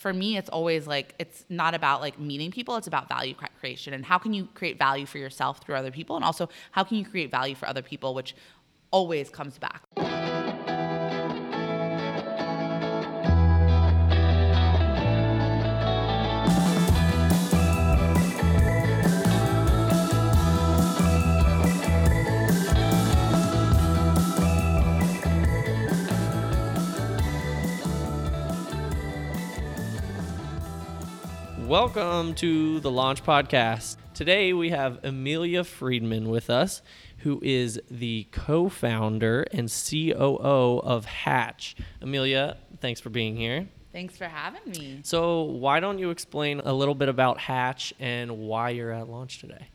for me, it's always like it's not about like meeting people. It's about value creation and how can you create value for yourself through other people, and also how can you create value for other people, which always comes back. Welcome to the Launch Podcast. Today we have Amelia Friedman with us, who is the co founder and COO of Hatch. Amelia, thanks for being here. Thanks for having me. So, why don't you explain a little bit about Hatch and why you're at launch today?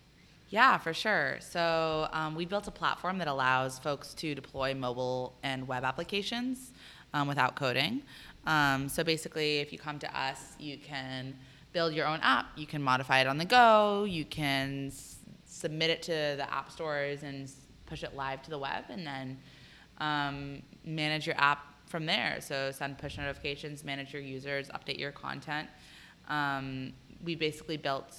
Yeah, for sure. So um, we built a platform that allows folks to deploy mobile and web applications um, without coding. Um, so basically, if you come to us, you can build your own app. You can modify it on the go. You can s- submit it to the app stores and push it live to the web, and then um, manage your app from there. So send push notifications, manage your users, update your content. Um, we basically built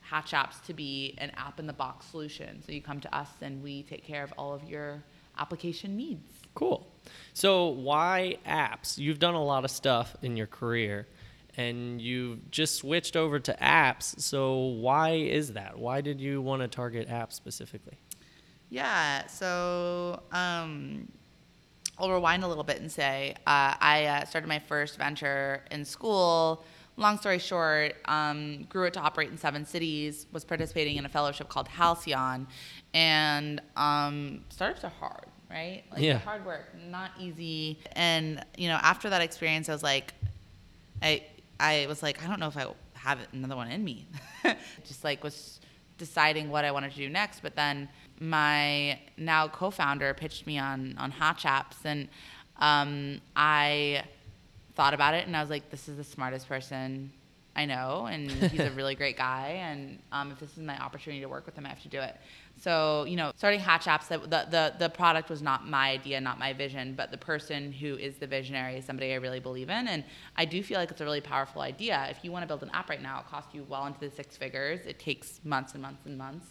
Hatch Apps to be an app in the box solution. So you come to us and we take care of all of your application needs. Cool. So, why apps? You've done a lot of stuff in your career and you've just switched over to apps. So, why is that? Why did you want to target apps specifically? Yeah, so um, I'll rewind a little bit and say uh, I uh, started my first venture in school. Long story short, um, grew it to operate in seven cities, was participating in a fellowship called Halcyon, and um, startups are hard, right? Like Yeah. hard work, not easy. And you know, after that experience, I was like, I I was like, I don't know if I have another one in me. Just like was deciding what I wanted to do next. But then my now co-founder pitched me on on Hatch Apps, and um, I thought about it, and I was like, this is the smartest person I know, and he's a really great guy. And um, if this is my opportunity to work with him, I have to do it. So you know, starting Hatch Apps, the, the the product was not my idea, not my vision, but the person who is the visionary is somebody I really believe in, and I do feel like it's a really powerful idea. If you want to build an app right now, it costs you well into the six figures. It takes months and months and months.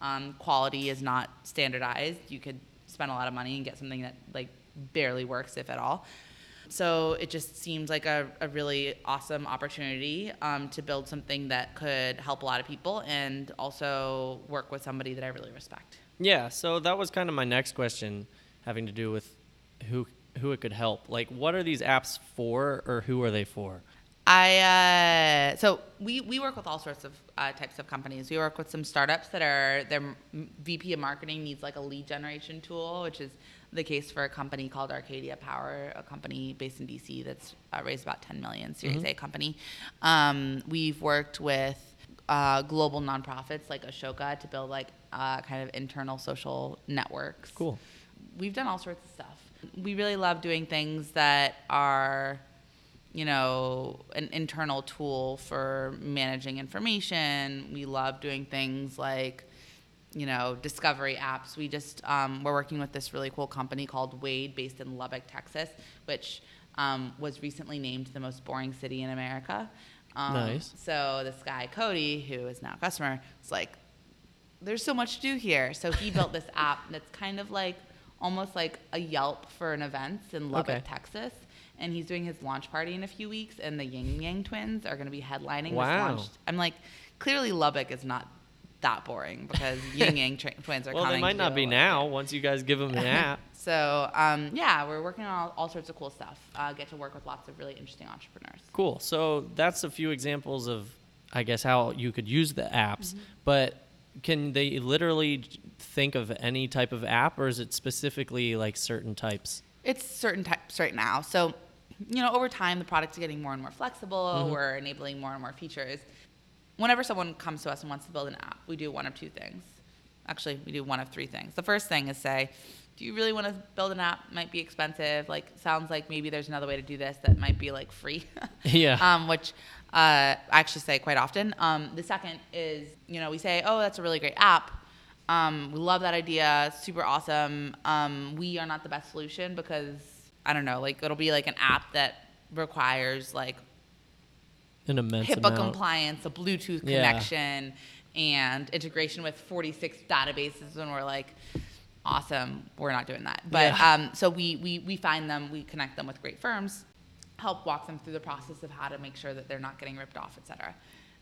Um, quality is not standardized. You could spend a lot of money and get something that like barely works, if at all. So it just seemed like a, a really awesome opportunity um, to build something that could help a lot of people and also work with somebody that I really respect. Yeah, so that was kind of my next question having to do with who who it could help. Like what are these apps for or who are they for? I uh, so we we work with all sorts of uh, types of companies. We work with some startups that are their VP of marketing needs like a lead generation tool, which is the case for a company called Arcadia Power, a company based in DC that's uh, raised about 10 million, Series A company. Um, we've worked with uh, global nonprofits like Ashoka to build like uh, kind of internal social networks. Cool. We've done all sorts of stuff. We really love doing things that are you know, an internal tool for managing information. We love doing things like, you know, discovery apps. We just um, we're working with this really cool company called Wade, based in Lubbock, Texas, which um, was recently named the most boring city in America. Um, Nice. So this guy Cody, who is now a customer, was like, "There's so much to do here." So he built this app that's kind of like almost like a Yelp for an event in Lubbock, Okay. Texas. And he's doing his launch party in a few weeks, and the Ying Yang twins are going to be headlining Wow. this launch. I'm like, clearly Lubbock is not that boring because Ying Yang tra- twins are Well, coming. Well, they might not be Lubbock. now once you guys give them an app. So um, yeah, we're working on all, all sorts of cool stuff. Uh, get to work with lots of really interesting entrepreneurs. Cool. So that's a few examples of, I guess, how you could use the apps. But can they literally think of any type of app, or is it specifically like certain types? It's certain types right now. So, you know, over time, the product's getting more and more flexible. Mm-hmm. We're enabling more and more features. Whenever someone comes to us and wants to build an app, we do one of two things. Actually, we do one of three things. The first thing is say, do you really want to build an app? Might be expensive. Like, sounds like maybe there's another way to do this that might be like free. Yeah. Um, which uh, I actually say quite often. Um, the second is, you know, we say, oh, that's a really great app. Um, we love that idea. Super awesome. Um, we are not the best solution because I don't know, like it'll be like an app that requires like An immense HIPAA amount. compliance, a Bluetooth Yeah. connection, and integration with 46 databases. And we're like, awesome, we're not doing that. But Yeah. um, so we, we, we find them, we connect them with great firms, help walk them through the process of how to make sure that they're not getting ripped off, et cetera.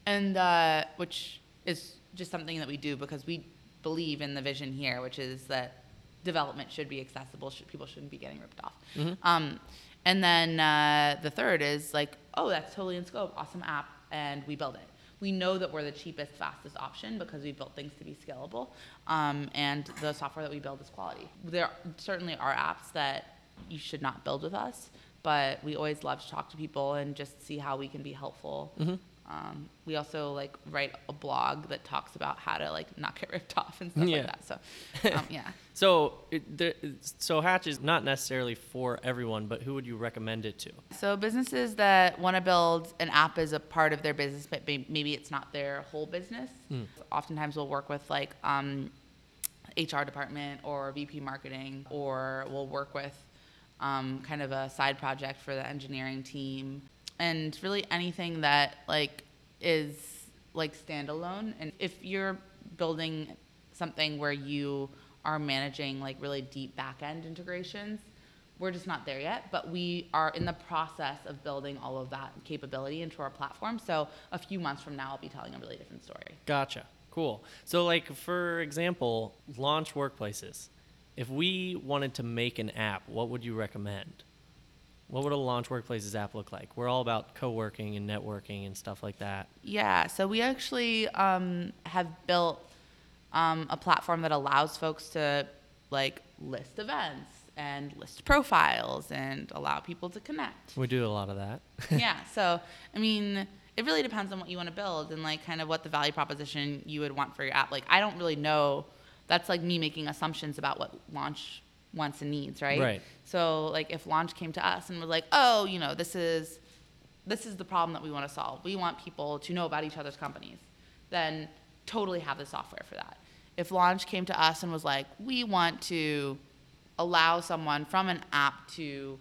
And uh, which is just something that we do because we believe in the vision here, which is that development should be accessible. Should, people shouldn't be getting ripped off. Um, and then uh, the third is like, oh, that's totally in scope. Awesome app, and we build it. We know that we're the cheapest, fastest option because we built things to be scalable, um, and the software that we build is quality. There certainly are apps that you should not build with us, but we always love to talk to people and just see how we can be helpful. Um, we also like write a blog that talks about how to like not get ripped off and stuff Yeah. like that. So, um, yeah. So, it, there, so Hatch is not necessarily for everyone, but who would you recommend it to? So businesses that want to build an app as a part of their business, but maybe it's not their whole business. Oftentimes, we'll work with like um, HR department or VP marketing, or we'll work with um, kind of a side project for the engineering team, and really anything that like is like standalone. And if you're building something where you are managing like really deep back end integrations, we're just not there yet, but we are in the process of building all of that capability into our platform. So a few months from now, I'll be telling a really different story. Gotcha. Cool. So, like for example, launch workplaces. If we wanted to make an app, what would you recommend? What would a launch workplaces app look like? We're all about co-working and networking and stuff like that. Yeah, so we actually um, have built um, a platform that allows folks to like list events and list profiles and allow people to connect. We do a lot of that. yeah, so I mean, it really depends on what you want to build and like kind of what the value proposition you would want for your app. Like, I don't really know. That's like me making assumptions about what launch wants and needs, right? Right. So like, if launch came to us and was like, oh, you know, this is this is the problem that we want to solve. We want people to know about each other's companies. Then totally have the software for that. If launch came to us and was like, we want to allow someone from an app to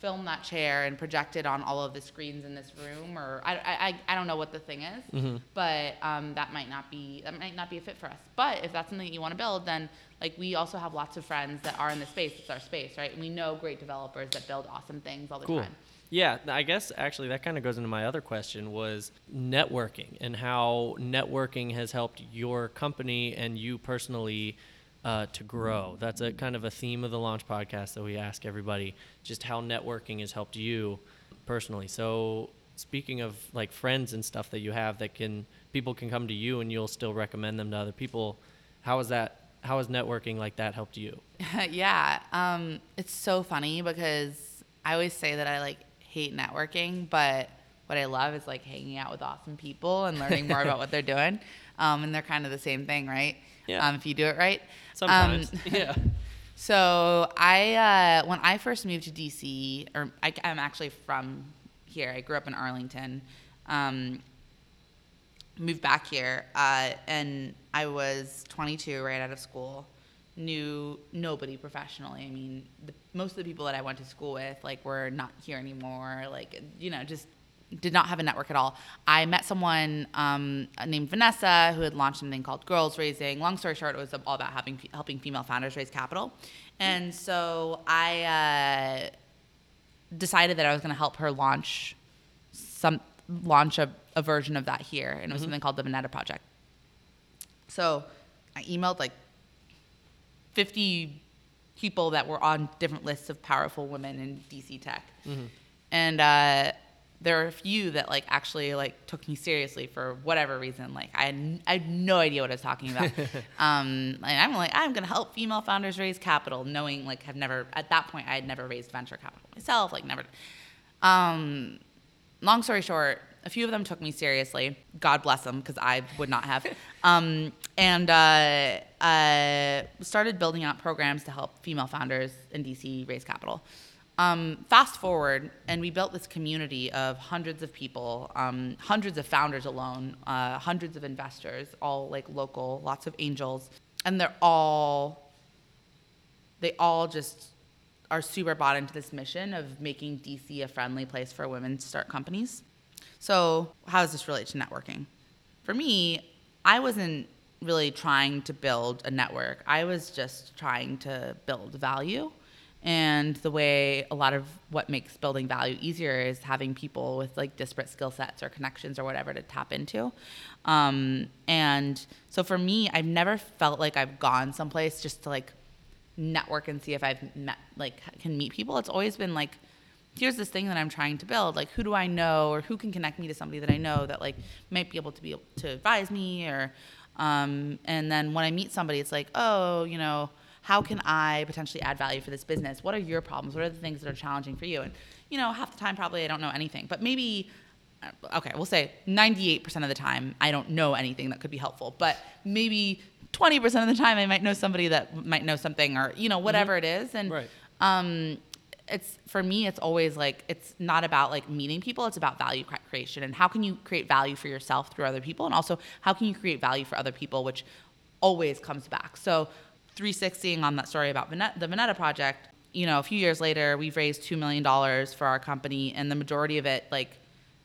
film that chair and project it on all of the screens in this room, or I, I, I don't know what the thing is, but um, that might not be that might not be a fit for us. But if that's something that you want to build, then like we also have lots of friends that are in the space. It's our space, right? And we know great developers that build awesome things all the Cool. time. Yeah, I guess actually that kind of goes into my other question was networking and how networking has helped your company and you personally uh, to grow. That's a kind of a theme of the Launch podcast that we ask everybody, just how networking has helped you personally. So speaking of like friends and stuff that you have that can people can come to you and you'll still recommend them to other people. How is that? How has networking like that helped you? yeah, um, it's so funny because I always say that I like hate networking, but what I love is like hanging out with awesome people and learning more about what they're doing. Um, and they're kind of the same thing, right? Yeah. Um, if you do it right. Sometimes, Um, yeah. So I, uh, when I first moved to DC, or I, am actually from here. I grew up in Arlington. Um, moved back here, uh, and I was 22, right out of school. Knew nobody professionally. I mean, the, most of the people that I went to school with, like, were not here anymore. Like, you know, just did not have a network at all. I met someone um, named Vanessa who had launched something called Girls Raising. Long story short, it was all about having, helping female founders raise capital. And so I uh, decided that I was going to help her launch some launch a, a version of that here, and it was something called the Vinetta Project. So I emailed like 50 people that were on different lists of powerful women in DC tech, and uh, there are a few that like actually like took me seriously for whatever reason. Like I had, I had no idea what I was talking about. um, and I'm like I'm gonna help female founders raise capital, knowing like have never at that point I had never raised venture capital myself, like never. Um, long story short, a few of them took me seriously. God bless them, because I would not have. Um, and uh, uh, started building out programs to help female founders in DC raise capital. Um, fast forward, and we built this community of hundreds of people, um, hundreds of founders alone, uh, hundreds of investors, all like local, lots of angels, and they're all they all just are super bought into this mission of making DC a friendly place for women to start companies. So, how does this relate to networking? For me, I wasn't really trying to build a network. I was just trying to build value. And the way a lot of what makes building value easier is having people with like disparate skill sets or connections or whatever to tap into. Um, and so for me, I've never felt like I've gone someplace just to like network and see if I've met like can meet people. It's always been like here's this thing that I'm trying to build. Like, who do I know, or who can connect me to somebody that I know that like might be able to be able to advise me, or um, and then when I meet somebody, it's like, oh, you know, how can I potentially add value for this business? What are your problems? What are the things that are challenging for you? And you know, half the time probably I don't know anything, but maybe. uh, Okay, we'll say 98% of the time I don't know anything that could be helpful, but maybe 20% of the time I might know somebody that might know something or, you know, whatever it is. And Right. um, it's for me it's always like it's not about like meeting people it's about value creation and how can you create value for yourself through other people and also how can you create value for other people which always comes back so 360ing on that story about the Vinetta project you know a few years later we've raised $2 million for our company and the majority of it like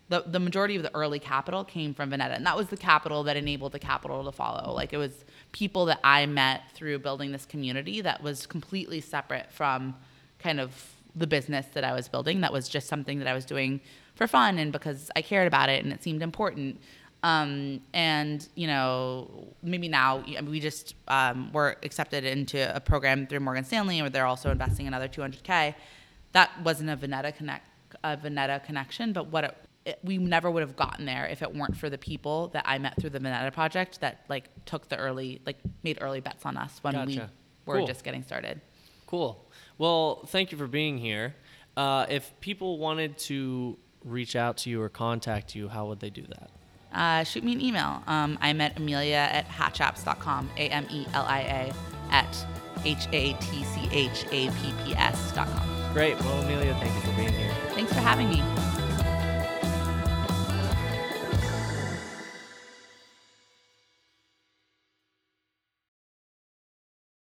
the, the majority of the early capital came from Vinetta. And that was the capital that enabled the capital to follow. Like it was people that I met through building this community that was completely separate from kind of the business that I was building. That was just something that I was doing for fun and because I cared about it and it seemed important. Um, and you know, maybe now I mean, we just um, were accepted into a program through Morgan Stanley, where they're also investing another 200k. That wasn't a Vinetta connect, a Vinetta connection, but what it, it, we never would have gotten there if it weren't for the people that I met through the Vinetta project that like took the early, like made early bets on us when we were Cool. just getting started. Cool. Well, thank you for being here. Uh, if people wanted to reach out to you or contact you, how would they do that? Uh, shoot me an email. Um, I'm at Amelia at hatchapps.com, A M E L I A at H A T C H A P P S.com. Great. Well, Amelia, thank you for being here. Thanks for having me.